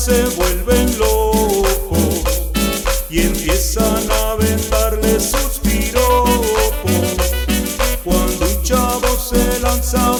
se vuelven locos y empiezan a vendarle sus piropos. Cuando un chavo se lanza a